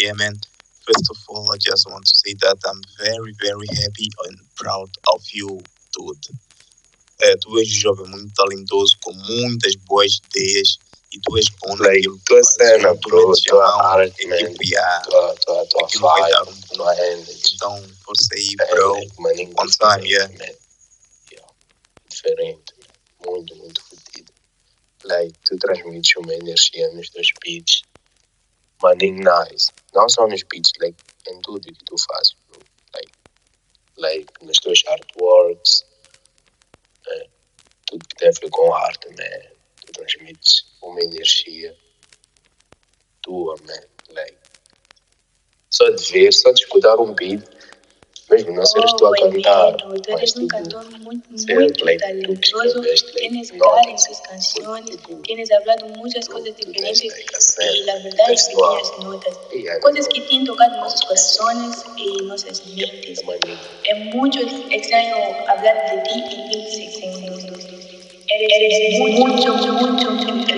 Yeah, man. First of all, I just want to say that I'm very, very happy and proud of you, dude. É, tu és um jovem muito talentoso, com muitas boas ideias e tu és bom Like, naquilo que cena, Tu bro, metes tua mão, arte, man. tipo, yeah, Tua, tua, tua aquilo vai dar um boom. Então, força aí, bro. maninho, One time, yeah. man. Yeah. Diferente. Muito, muito fodido. Like, tu transmites uma energia nos teus beats. Maninho, nice. Não só nos beats, like, em tudo que tu fazes. Like, like nos teus artworks. é, tudo que tem a ver com arte, man. Tu transmites uma energia tua, man. Like, só de ver, só de escutar um beat, Ven, no seres tú aguantado. Tú eres un cantor muy, muy talentoso, tienes cara en tus canciones, tienes hablado muchas cosas diferentes y la verdad es que tienes notas, cosas que te han tocado nuestros corazones y nuestras mentes. Es mucho extraño hablar de ti en 15 segundos. Eres mucho, mucho, mucho, mucho